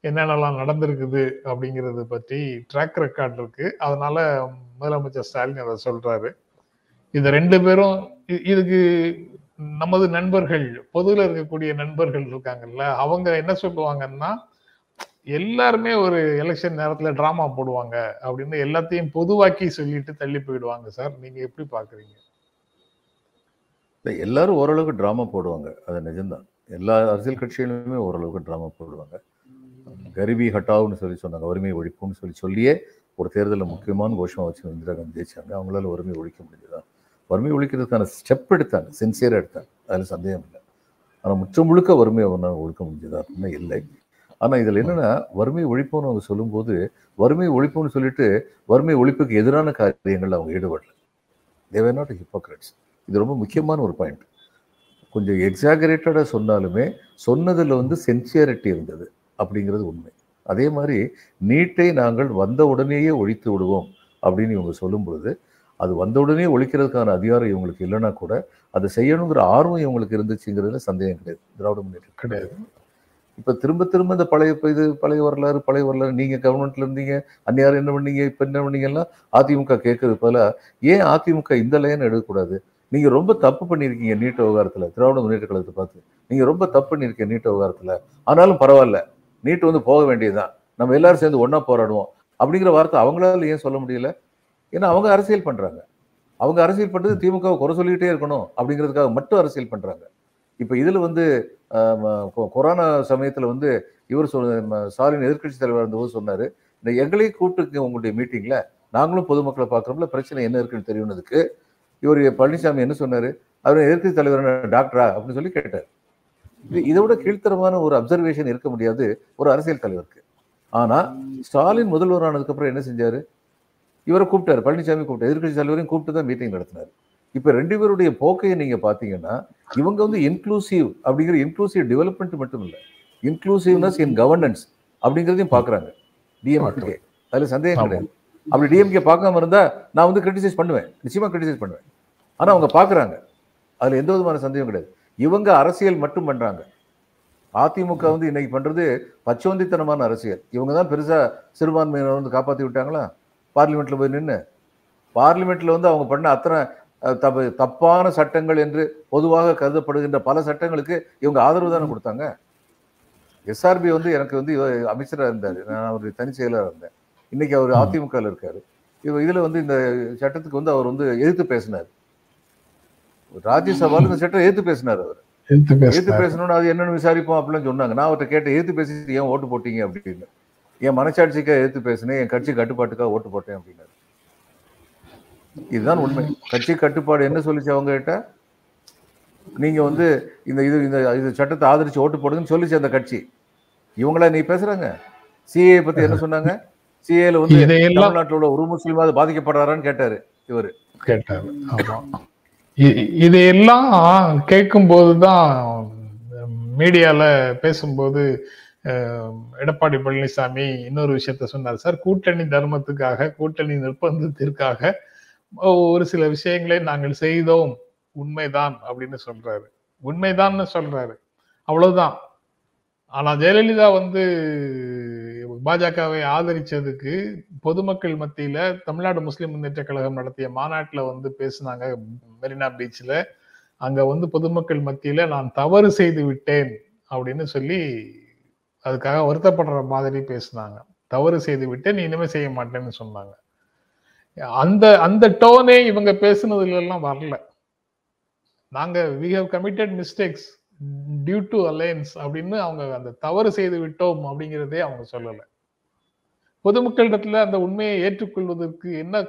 என்னென்னலாம் நடந்திருக்குது அப்படிங்கிறது பற்றி ட்ராக் ரெக்கார்டு இருக்கு. அதனால முதலமைச்சர் ஸ்டாலின் அதை சொல்றாரு. இது ரெண்டு பேரும் இதுக்கு நமது நண்பர்கள் பொதுவில் இருக்கக்கூடிய நண்பர்கள் இருக்காங்கல்ல அவங்க என்ன சொல்லுவாங்கன்னா எல்லாருமே ஒரு எலெக்ஷன் நேரத்துல டிராமா போடுவாங்க அப்படின்னு எல்லாத்தையும் பொதுவாக்கி சொல்லிட்டு தள்ளி போயிடுவாங்க சார். நீங்க எப்படி பாக்குறீங்க? எல்லாரும் ஓரளவுக்கு ட்ராமா போடுவாங்க. அது நிஜம்தான். எல்லா அரசியல் கட்சிகளுமே ஓரளவுக்கு ட்ராமா போடுவாங்க. கரிபி ஹட்டாவுன்னு சொல்லி சொன்னாங்க வறுமை ஒழிப்புன்னு சொல்லி சொல்லியே ஒரு தேர்தலில் முக்கியமான கோஷமாக வச்சு இந்திரா காந்தி ஜெயிச்சாங்க. அவங்களால வறுமை ஒழிக்க முடிஞ்சுதான் வறுமை ஒழிக்கிறதுக்கான ஸ்டெப் எடுத்தாங்க சின்சியராக எடுத்தாங்க. அதில் சந்தேகம் இல்லை. ஆனால் முற்று முழுக்க வறுமையை அவனால் ஒழிக்க முடிஞ்சதா அப்படின்னா இல்லை. ஆனால் இதில் என்னென்னா வறுமை ஒழிப்புன்னு அவங்க சொல்லும்போது வறுமை ஒழிப்புன்னு சொல்லிட்டு வறுமை ஒழிப்புக்கு எதிரான காரியங்கள் அவங்க ஈடுபடல. தேவர் நாட் ஹிப்போக்ரட்ஸ் இது ரொம்ப முக்கியமான ஒரு பாயிண்ட் கொஞ்சம் எக்ஸாகரேட்டடாக சொன்னாலுமே சொன்னதில் வந்து சென்சியாரிட்டி இருந்தது அப்படிங்கிறது உண்மை. அதே மாதிரி நீட்டை நாங்கள் வந்த உடனேயே ஒழித்து விடுவோம் அப்படின்னு இவங்க சொல்லும் பொழுது அது வந்த உடனே ஒழிக்கிறதுக்கான அதிகாரம் இவங்களுக்கு இல்லைன்னா கூட அதை செய்யணுங்கிற ஆர்வம் இவங்களுக்கு இருந்துச்சுங்கிறதுல சந்தேகம் கிடையாது. திராவிட முன்னேற்ற கிடையாது. இப்ப திரும்ப திரும்ப இந்த பழைய இது பழைய வரலாறு பழைய வரலாறு நீங்க கவர்மெண்ட்ல இருந்தீங்க அந்நியார் என்ன பண்ணீங்க இப்ப என்ன பண்ணீங்க எல்லாம் அதிமுக கேட்கறது போல ஏன் அதிமுக இந்த லைன் எடுக்கக்கூடாது? நீங்க ரொம்ப தப்பு பண்ணியிருக்கீங்க நீட் விவகாரத்துல திராவிட முன்னேற்ற கழகத்தை பார்த்து. நீங்க ரொம்ப தப்பு பண்ணியிருக்கீங்க நீட் விவகாரத்துல. ஆனாலும் பரவாயில்ல நீட் வந்து போக வேண்டியதுதான். நம்ம எல்லாரும் சேர்ந்து ஒண்ணா போராடுவோம். அப்படிங்கிற வார்த்தை அவங்களால ஏன் சொல்ல முடியல? ஏன்னா அவங்க அரசியல் பண்ணுறாங்க அவங்க அரசியல் பண்ணுறது திமுகவை குறை சொல்லிக்கிட்டே இருக்கணும் அப்படிங்கிறதுக்காக மட்டும் அரசியல் பண்ணுறாங்க இப்போ இதில் வந்து ம- கொ- கொரோனா சமயத்தில் வந்து இவர் சொன்ன ஸ்டாலின் எதிர்க்கட்சி தலைவர் இருந்தபோது சொன்னார் இந்த எங்களையும் கூப்பிட்டுக்கு உங்களுடைய மீட்டிங்கில் நாங்களும் பொதுமக்களை பார்க்குறோம்ல பிரச்சனை என்ன இருக்குன்னு தெரியும்னதுக்கு இவர் பழனிசாமி என்ன சொன்னார் அவர் எதிர்க்கட்சி தலைவர் டாக்டரா அப்படின்னு சொல்லி கேட்டார். இது இதை விட கீழ்த்தரமான ஒரு அப்சர்வேஷன் இருக்க முடியாது ஒரு அரசியல் தலைவருக்கு. ஆனால் ஸ்டாலின் முதல்வர் ஆனதுக்கப்புறம் என்ன செஞ்சார் இவரை கூப்பிட்டாரு பழனிசாமி கூப்பிட்டாரு எதிர்க்கட்சி தலைவரையும் கூப்பிட்டு தான் மீட்டிங் நடத்தினார். இப்ப ரெண்டு பேருடைய போக்கையை நீங்க பாத்தீங்கன்னா இவங்க வந்து இன்க்ளூசிவ் அப்படிங்கிற இன்க்ளூசிவ் டெவலப்மெண்ட் மட்டும் இல்லை. இன்க்ளூசிவ்னஸ் இன் கவர்னன்ஸ் அப்படிங்கிறதையும் பாக்குறாங்க டிஎம்கே அதுல சந்தேகம் கிடையாது. அப்படி டிஎம்கே பார்க்காம இருந்தா நான் வந்து கிரிட்டிசைஸ் பண்ணுவேன். நிச்சயமா கிரிட்டிசைஸ் பண்ணுவேன். ஆனா அவங்க பாக்குறாங்க அதுல எந்த விதமான சந்தேகம் கிடையாது. இவங்க அரசியல் மட்டும் பண்றாங்க. அதிமுக வந்து இன்னைக்கு பண்றது பச்சோந்தித்தனமான அரசியல். இவங்க தான் பெருசா சிறுபான்மையினர் வந்து காப்பாத்தி விட்டாங்களா? பார்லிமெண்ட்ல போய் நின்று பார்லிமெண்ட்ல வந்து அவங்க பண்ண அத்தனை தப்பு தப்பான சட்டங்கள் என்று பொதுவாக கருதப்படுகின்ற பல சட்டங்களுக்கு இவங்க ஆதரவு தானே கொடுத்தாங்க. எஸ்ஆர்பி வந்து எனக்கு வந்து இவர் அமைச்சராக இருந்தார். நான் ஒரு தனி செயலராக இருந்தேன். இன்னைக்கு அவர். அதிமுகவில் இருக்காரு. இவ இதுல வந்து இந்த சட்டத்துக்கு வந்து அவர் வந்து எதிர்த்து பேசினார். ராஜ்யசபால இந்த சட்டம் எதிர்த்து பேசினார் அவர். எதிர்த்து பேசணும்னு அது என்னன்னு விசாரிப்போம் அப்படின்னு சொன்னாங்க. நான் அவர்கிட்ட கேட்டேன் எதிர்த்து பேசிட்டு ஏன் ஓட்டு போட்டீங்க அப்படின்னு. என் மனசாட்சிக்காக எதிர்த்து பேசினேன் என் கட்சி கட்டுப்பாட்டுக்காக ஓட்டு போட்டேன் அப்படின்னாரு. இதுதான் உண்மை. கட்சி கட்டுப்பாடு என்ன சொல்லிச்சு அவங்க கிட்ட நீங்க வந்து இந்த இது இந்த இது சட்டத்தை ஆதரிச்சு ஓட்டு போடுங்கன்னு சொல்லிச்சு அந்த கட்சி. இவங்களா நீ பேசுறாங்க? சிஏ பத்தி என்ன சொன்னாங்க? சிஏல வந்து தமிழ்நாட்டில் உள்ள ஒரு முஸ்லீமாவது பாதிக்கப்படுறாரான்னு கேட்டாரு இவரு. கேட்டாரு. இதையெல்லாம் கேட்கும்போது தான் மீடியால பேசும்போது எடப்பாடி பழனிசாமி இன்னொரு விஷயத்த சொன்னார். சார் கூட்டணி தர்மத்துக்காக கூட்டணி நிர்பந்தத்திற்காக ஒரு சில விஷயங்களை நாங்கள் செய்தோம். உண்மைதான் அப்படின்னு சொல்றாரு. உண்மைதான்னு சொல்றாரு. அவ்வளவுதான். ஆனா ஜெயலலிதா வந்து பாஜகவை ஆதரிச்சதுக்கு பொதுமக்கள் மத்தியில தமிழ்நாடு முஸ்லிம் முன்னேற்ற கழகம் நடத்திய மாநாட்டுல வந்து பேசினாங்க மெரினா பீச்ல. அங்க வந்து பொதுமக்கள் மத்தியில நான் தவறு செய்து விட்டேன் அப்படின்னு சொல்லி அதுக்காக வருத்தப்படுற மாதிரி பேசினாங்க. தவறு செய்து விட்டேன் இனிமே செய்ய மாட்டேன்னு சொன்னாங்க. அந்த அந்த டோனே இவங்க பேசுனதுல எல்லாம் வரல. நாங்க we have committed mistakes due to alliance அப்படின்னு அவங்க அந்த தவறு செய்து விட்டோம் அப்படிங்கிறதே அவங்க சொல்லல. பொதுமக்களிடத்துல அந்த உண்மையை ஏற்றுக்கொள்வதற்கு என்ன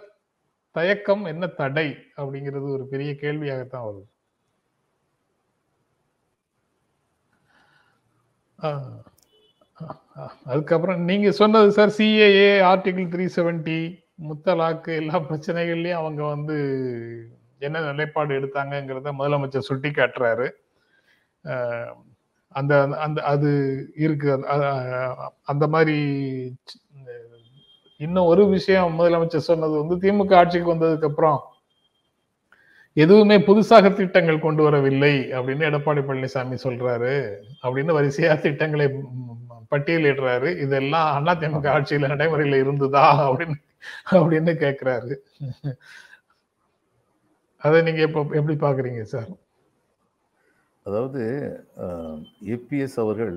தயக்கம் என்ன தடை அப்படிங்கிறது ஒரு பெரிய கேள்வியாகத்தான் வருது. ஆஹ் அதுக்கப்புறம் நீங்க சொன்னது sir CAA article three seventy முத்தலாக்கு எல்லா பிரச்சனைகள்லயும் அவங்க வந்து என்ன நிலைப்பாடு எடுத்தாங்கங்கிறத முதலமைச்சர் சுட்டி காட்டுறாரு. அந்த அந்த அது இருக்கு. அந்த மாதிரி இன்னும் ஒரு விஷயம் முதலமைச்சர் சொன்னது வந்து திமுக ஆட்சிக்கு வந்ததுக்கு அப்புறம் எதுவுமே புதுசாக திட்டங்கள் கொண்டு வரவில்லை அப்படின்னு எடப்பாடி பழனிசாமி சொல்றாரு அப்படின்னு வரிசையா திட்டங்களை பட்டியலிடுறாரு. இதெல்லாம் அதிமுக ஆட்சியில நடைமுறையில இருந்ததா அப்படின்னு அப்படின்னு கேக்குறாரு. அதை நீங்க எப்போ எப்படி பாக்குறீங்க சார்? அதாவது ஏபிஎஸ் அவர்கள்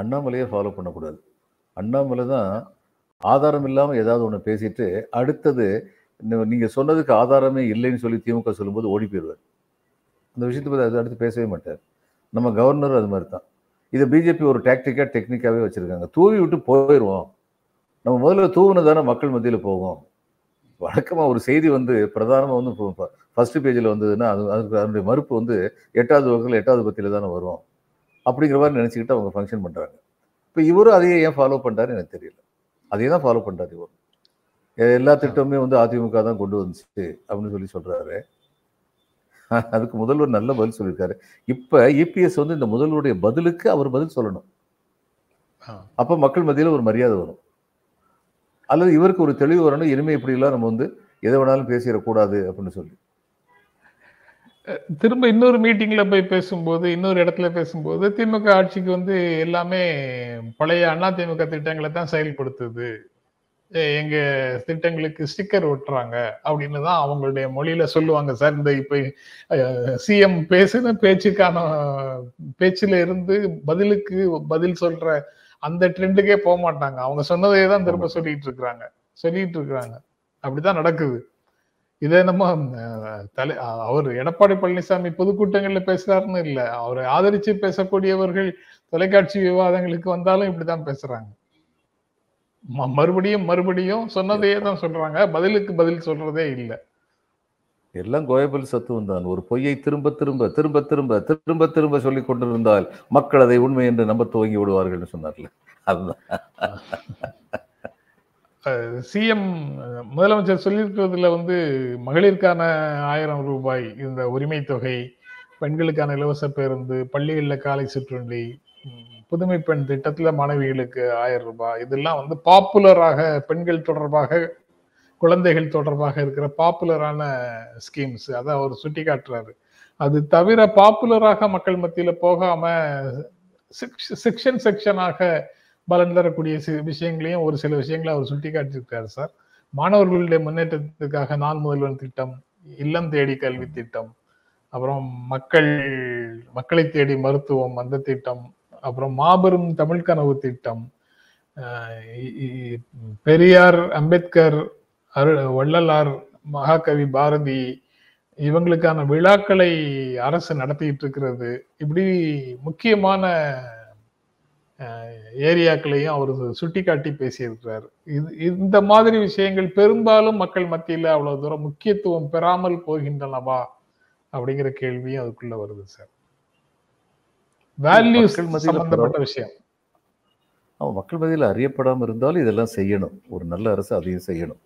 அண்ணாமலையை ஃபாலோ பண்ணக்கூடாது. அண்ணாமலை தான் ஆதாரம் இல்லாமல் ஏதாவது ஒன்று பேசிட்டு அடுத்தது நீங்கள் சொன்னதுக்கு ஆதாரமே இல்லைன்னு சொல்லி திமுக சொல்லும்போது ஓடி போயிடுவார். அந்த விஷயத்தை பற்றி அது அடுத்து பேசவே மாட்டார். நம்ம கவர்னரும் அது மாதிரி தான் இதை பிஜேபி ஒரு டாக்டிக்காக டெக்னிக்காகவே வச்சுருக்காங்க. தூவி விட்டு போயிடுவோம் நம்ம முதல்ல தூவுனது தானே மக்கள் மத்தியில் போகும். வழக்கமாக ஒரு செய்தி வந்து பிரதானமாக வந்து ஃபர்ஸ்ட் பேஜில் வந்ததுன்னா அது அதுக்கு அதனுடைய மறுப்பு வந்து எட்டாவது வகுப்பில் எட்டாவது பத்தியில் தானே வரும். அப்படிங்கிற மாதிரி நினச்சிக்கிட்டு அவங்க ஃபங்க்ஷன் பண்ணுறாங்க இப்போ இவரும் அதையே ஏன் ஃபாலோ பண்ணுறாரு எனக்கு தெரியல. அதையே தான் ஃபாலோ பண்ணுறாரு இவர். எல்லா திட்டமுமே வந்து அதிமுக தான் கொண்டு வந்துச்சு அப்படின்னு சொல்லி சொல்கிறாரு அதுக்கு முதல்வர் நல்ல பதில் சொல்லியிருக்காரு. இப்போ இபிஎஸ் வந்து இந்த முதல்வருடைய பதிலுக்கு அவர் பதில் சொல்லணும். அப்போ மக்கள் மத்தியில் ஒரு மரியாதை வரும். அல்லது இவருக்கு ஒரு தெளிவு வரணும் இனிமே இப்படிலாம் நம்ம வந்து எதை வேணாலும் பேசிடக்கூடாது அப்படின்னு சொல்லி. திரும்ப இன்னொரு மீட்டிங்ல போய் பேசும்போது இன்னொரு இடத்துல பேசும்போது திமுக ஆட்சிக்கு வந்து எல்லாமே பழைய அண்ணா திமுக திட்டங்களை தான் செயல்படுத்துது. எங்க திட்டங்களுக்கு ஸ்டிக்கர் ஒட்டுறாங்க அப்படின்னு தான் அவங்களுடைய மொழியில சொல்லுவாங்க சார். இந்த இப்ப சிஎம் பேசுன பேச்சுக்கான பேச்சுல இருந்து பதிலுக்கு பதில் சொல்ற அந்த ட்ரெண்டுக்கே போக மாட்டாங்க. அவங்க சொன்னதையே தான் திரும்ப சொல்லிட்டு இருக்கிறாங்க. சொல்லிட்டு இருக்கிறாங்க. அப்படிதான் நடக்குது. இதே நம்ம தலை அவர் எடப்பாடி பழனிசாமி பொதுக்கூட்டங்கள்ல பேசுறாருன்னு இல்ல. அவரை ஆதரிச்சு பேசக்கூடியவர்கள் தொலைக்காட்சி விவாதங்களுக்கு வந்தாலும் இப்படிதான் பேசுறாங்க. மறுபடியும் மறுபடியும் சொன்னதையே தான் சொல்றாங்க. பதிலுக்கு பதில் சொல்றதே இல்ல. எல்லாம் கோயபல் சத்துவம் தான். ஒரு பொய்யை திரும்ப திரும்ப திரும்ப திரும்ப திரும்ப திரும்ப சொல்லிக் கொண்டிருந்தால் மக்கள் அதை உண்மை என்று நம்ப துவங்கி விடுவார்கள்னு சொன்னார்ல. அதுதான். சிஎம் முதலமைச்சர் சொல்லியிருக்கிறதுல வந்து மகளிருக்கான ஆயிரம் ரூபாய் இந்த உரிமை தொகை பெண்களுக்கான இலவச பேருந்து பள்ளிகளில் காலை சிற்றுண்டி புதுமை பெண் திட்டத்துல மாணவிகளுக்கு ஆயிரம் ரூபாய். இதெல்லாம் வந்து பாப்புலராக பெண்கள் தொடர்பாக குழந்தைகள் தொடர்பாக இருக்கிற பாப்புலரான ஸ்கீம்ஸ் அதை அவர் சுட்டி காட்டுறாரு அது தவிர பாப்புலராக மக்கள் மத்தியில போகாம செக்ஷன் செக்ஷனாக பலன் தரக்கூடிய விஷயங்களையும் ஒரு சில விஷயங்களை அவர் சுட்டி காட்டியிருக்காரு சார். மாணவர்களுடைய முன்னேற்றத்துக்காக நான் முதல்வன் திட்டம் இல்லம் தேடி கல்வி திட்டம் அப்புறம் மக்கள் மக்களை தேடி மருத்துவம் அந்த திட்டம் அப்புறம் மாபெரும் தமிழ் கனவு திட்டம். பெரியார் அம்பேத்கர் அரு வள்ளலார் மகாகவி பாரதி இவங்களுக்கான விழாக்களை அரசு நடத்திட்டு இருக்கிறது இப்படி முக்கியமான ஏரியாக்களையும் அவர் சுட்டிக்காட்டி பேசியிருக்கிறார். இது இந்த மாதிரி விஷயங்கள் பெரும்பாலும் மக்கள் மத்தியில் அவ்வளவு தூரம் முக்கியத்துவம் பெறாமல் போகின்றனவா அப்படிங்கிற கேள்வியும் அதுக்குள்ள வருது சார். வேல்யூஸ் சம்பந்தப்பட்ட விஷயம். அவன் மக்கள் மத்தியில் அறியப்படாமல் இருந்தாலும் இதெல்லாம் செய்யணும். ஒரு நல்ல அரசு அதையும் செய்யணும்.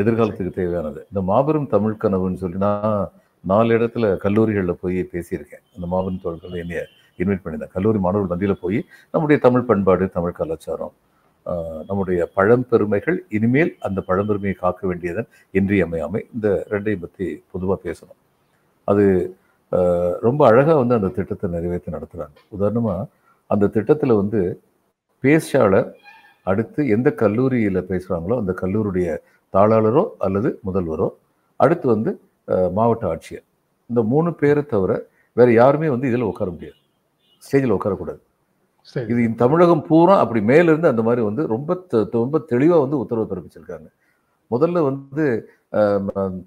எதிர்காலத்துக்கு தேவையானது. இந்த மாபெரும் தமிழ் கனவுன்னு சொல்லி நான் நாலு இடத்துல கல்லூரிகளில் போய் பேசியிருக்கேன். அந்த மாபெரும் தோழர்கள் என்னைய இன்வைட் பண்ணியிருந்தேன். கல்லூரி மாணவர்கள் மத்தியில் போய் நம்முடைய தமிழ் பண்பாடு தமிழ் கலாச்சாரம் நம்முடைய பழம்பெருமைகள் இனிமேல் அந்த பழம்பெருமையை காக்க வேண்டியதன் இன்றியமையாமை. இந்த ரெண்டையும் பற்றி பொதுவாக பேசணும். அது ரொம்ப அழகாக வந்து அந்த திட்டத்தை நிறைவேற்றி நடத்துகிறாங்க உதாரணமாக அந்த திட்டத்தில் வந்து பேச்சாளர் அடுத்து எந்த கல்லூரியில் பேசுகிறாங்களோ அந்த கல்லூரியுடைய தாளாளரோ அல்லது முதல்வரோ அடுத்து வந்து மாவட்ட ஆட்சியர். இந்த மூணு பேரை தவிர வேற யாருமே வந்து இதில் உட்கார முடியாது. ஸ்டேஜில் உட்காரக்கூடாது. இது தமிழகம் பூரா அப்படி மேலிருந்து அந்த மாதிரி வந்து ரொம்ப ரொம்ப தெளிவாக வந்து உத்தரவு பிறப்பிச்சிருக்காங்க. முதல்ல வந்து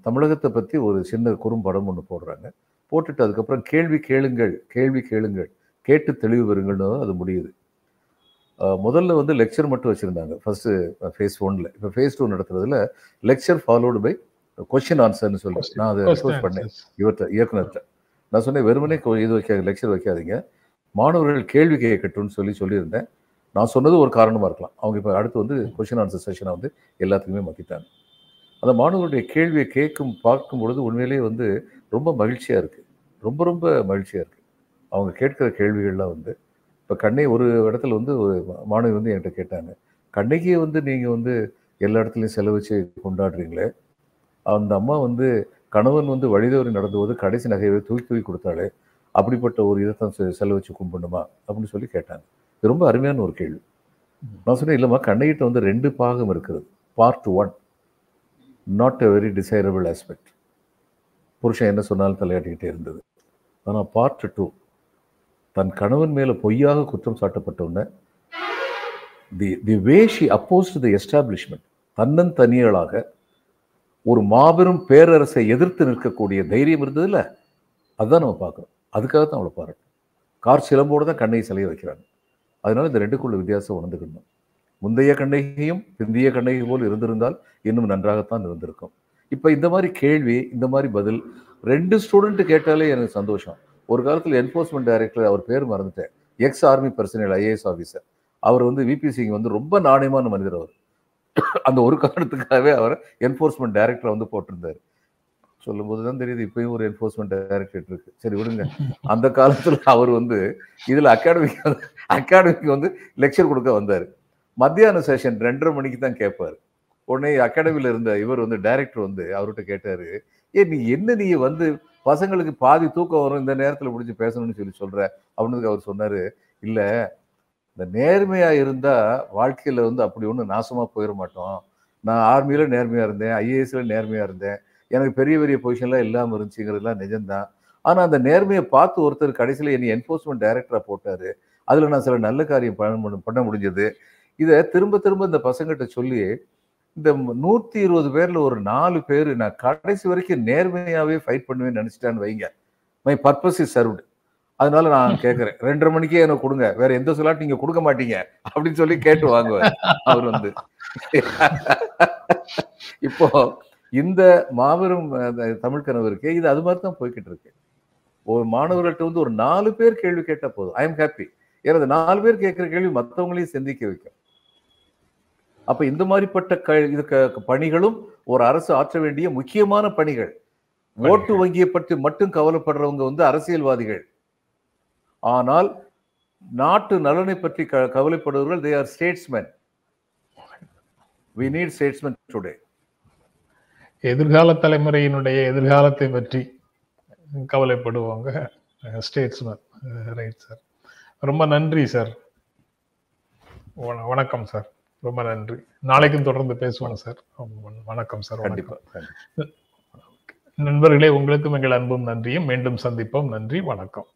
தமிழகத்தை பற்றி ஒரு சின்ன குறும்படம் ஒன்று போடுறாங்க. போட்டுட்டு அதுக்கப்புறம் கேள்வி கேளுங்கள் கேள்வி கேளுங்கள் கேட்டு தெளிவு பெறுங்கள்னு அது முடியுது. முதல்ல வந்து லெக்சர் மட்டும் வச்சுருந்தாங்க. ஃபர்ஸ்ட் ஃபேஸ் ஒன்ல இப்போ ஃபேஸ் டூ நடத்துறதுல லெக்சர் ஃபாலோடு பை கொஸ்டின் ஆன்சர்னு சொல்லி நான் அதை ரிக்வஸ்ட் பண்ணேன். இவர்கிட்ட இயக்குனர்கிட்ட. நான் சொன்னேன் வெறுமனே இது வைக்க லெக்சர் வைக்காதீங்க. மாணவர்கள் கேள்வி கேட்கட்டும்னு சொல்லி சொல்லியிருந்தேன். நான் சொன்னது ஒரு காரணமாக இருக்கலாம். அவங்க இப்போ அடுத்து வந்து கொஷின் ஆன்சர் செஷனை வந்து எல்லாத்துக்குமே மாற்றிட்டாங்க அந்த மாணவர்களுடைய கேள்வியை கேட்கும் பார்க்கும் பொழுது உண்மையிலேயே வந்து ரொம்ப மகிழ்ச்சியாக இருக்குது ரொம்ப ரொம்ப மகிழ்ச்சியாக இருக்குது அவங்க கேட்குற கேள்விகள்லாம் வந்து இப்போ கண்ணை ஒரு இடத்துல வந்து ஒரு மாணவி வந்து என்கிட்ட கேட்டாங்க கண்ணைக்கே வந்து நீங்கள் வந்து எல்லா இடத்துலையும் செலவச்சு கொண்டாடுறீங்களே? அந்த அம்மா வந்து கணவன் வந்து வழிதவறி நடந்தபோது கடைசி நகையை தூக்கி தூக்கி கொடுத்தாலே அப்படிப்பட்ட ஒரு இதைத்தான் செ- செலவச்சு கும்பிடணுமா? அப்படின்னு சொல்லி கேட்டாங்க. இது ரொம்ப அருமையான ஒரு கேள்வி. நான் சொன்னேன் இல்லைம்மா கண்ணகிட்ட வந்து ரெண்டு பாகம் இருக்கிறது. Part one not a very desirable aspect புருஷன் என்ன சொன்னாலும் தலையாட்டிக்கிட்டே இருந்தது. ஆனால் பார்ட் டூ தன் கணவன் மேலே பொய்யாக குற்றம் சாட்டப்பட்ட உடனே the the way she oppose to the establishment தன்னன் தனியலாக ஒரு மாபெரும் பேரரசை எதிர்த்து நிற்கக்கூடிய தைரியம் இருந்ததுல்ல? அதுதான் நம்ம பார்க்குறோம் அதுக்காக தான் அவளை பாராட்டும் கார் சிலம்போடு தான் கண்ணகி சிலையை வைக்கிறாங்க. அதனால இந்த ரெண்டுக்குள்ள வித்தியாசம் உணர்ந்துக்கணும். முந்தைய கண்ணகியும் பிந்தைய கண்ணகி போல் இருந்திருந்தால் இன்னும் நன்றாகத்தான் இருந்திருக்கும். இப்போ இந்த மாதிரி கேள்வி இந்த மாதிரி பதில் ரெண்டு ஸ்டூடெண்ட் கேட்டாலே எனக்கு சந்தோஷம். ஒரு காலத்தில் என்ஃபோர்ஸ்மெண்ட் டைரக்டர் அவர் பேர் மறந்துட்டேன். Ex army personnel IAS officer அவர் வந்து விபி சிங் வந்து ரொம்ப நாணயமான மனிதர் அவர். அந்த ஒரு காரணத்துக்காகவே அவர் என்ஃபோர்ஸ்மெண்ட் டைரக்டரை வந்து போட்டிருந்தார். சொல்லும்போது தான் தெரியுது இப்பயும் ஒரு என்ஃபோர்ஸ்மெண்ட் டைரக்டரேட் இருக்கு. சரி விடுங்க. அந்த காலத்தில் அவர் வந்து இதில் அகாடமிக் அகாடமிக்கு வந்து லெக்சர் கொடுக்க வந்தார். மத்தியான செஷன் ரெண்டரை மணிக்கு தான் கேட்பாரு. உடனே அகாடமியில் இருந்த இவர் வந்து டைரக்டர் வந்து அவர்கிட்ட கேட்டாரு ஏ நீ என்ன நீ வந்து பசங்களுக்கு பாதி தூக்கம் வரும் இந்த நேரத்தில் பிடிச்சி பேசணும்னு சொல்லி சொல்ற? அப்படின்னு அவர் சொன்னாரு இல்லை இந்த நேர்மையா இருந்தா வாழ்க்கையில வந்து அப்படி ஒன்றும் நாசமா போயிட மாட்டோம். நான் ஆர்மியில நேர்மையா இருந்தேன் ஐஏஎஸ்ல நேர்மையா இருந்தேன். எனக்கு பெரிய பெரிய பொசிஷன்லாம் இல்லாமல் இருந்துச்சுங்கிறதுலாம் நிஜம்தான். ஆனால் அந்த நேர்மையை பார்த்து ஒருத்தர் கடைசியில் என்னை என்ஃபோர்ஸ்மெண்ட் டைரக்டராக போட்டார். அதில் நான் சில நல்ல காரியம் பண்ண பண்ண முடிஞ்சது. இதை திரும்ப திரும்ப இந்த பசங்கிட்ட சொல்லி இந்த நூத்தி இருபது பேர்ல ஒரு நாலு பேர் நான் கடைசி வரைக்கும் நேர்மையாவே ஃபைட் பண்ணுவேன்னு நினைச்சிட்டான்னு வைங்க. மை பர்பஸ் இஸ் சர்வ்டு அதனால நான் கேட்கறேன் ரெண்டரை மணிக்கே எனக்கு கொடுங்க. வேற எந்த சொல்லாட்டு நீங்க கொடுக்க மாட்டீங்க. அப்படின்னு சொல்லி கேட்டு வாங்குவார் அவர் வந்து. இப்போ இந்த மாபெரும் தமிழ் கனவு இருக்கே இது அது மாதிரி தான் போய்கிட்டு இருக்கு. ஒரு மாணவர்கள்ட்ட வந்து ஒரு நாலு பேர் கேள்வி கேட்டா போதும். ஐ எம் ஹாப்பி ஏன்னா நாலு பேர் கேட்கிற கேள்வி மற்றவங்களையும் சிந்திக்க வைக்கும். அப்ப இந்த மாதிரிப்பட்ட க இது க- பணிகளும் ஒரு அரசு ஆற்ற வேண்டிய முக்கியமான பணிகள். ஓட்டு வங்கியை பற்றி மட்டும் கவலைப்படுறவங்க வந்து அரசியல்வாதிகள். ஆனால் நாட்டு நலனை பற்றி க- கவலைப்படுபவர்கள் they are statesmen we need statesmen today எதிர்கால தலைமுறையினுடைய எதிர்காலத்தை பற்றி கவலைப்படுவாங்க. ஸ்டேட்ஸ்மேன் ரைட் சார் ரொம்ப நன்றி சார் வண- வணக்கம் சார் ரொம்ப நன்றி. நாளைக்கும் தொடர்ந்து பேசுவோம் சார். வணக்கம் சார். வணக்கம். கண்டிப்பா நண்பர்களே உங்களுக்கும் எங்கள் அன்பும் நன்றியும். மீண்டும் சந்திப்போம். நன்றி வணக்கம்.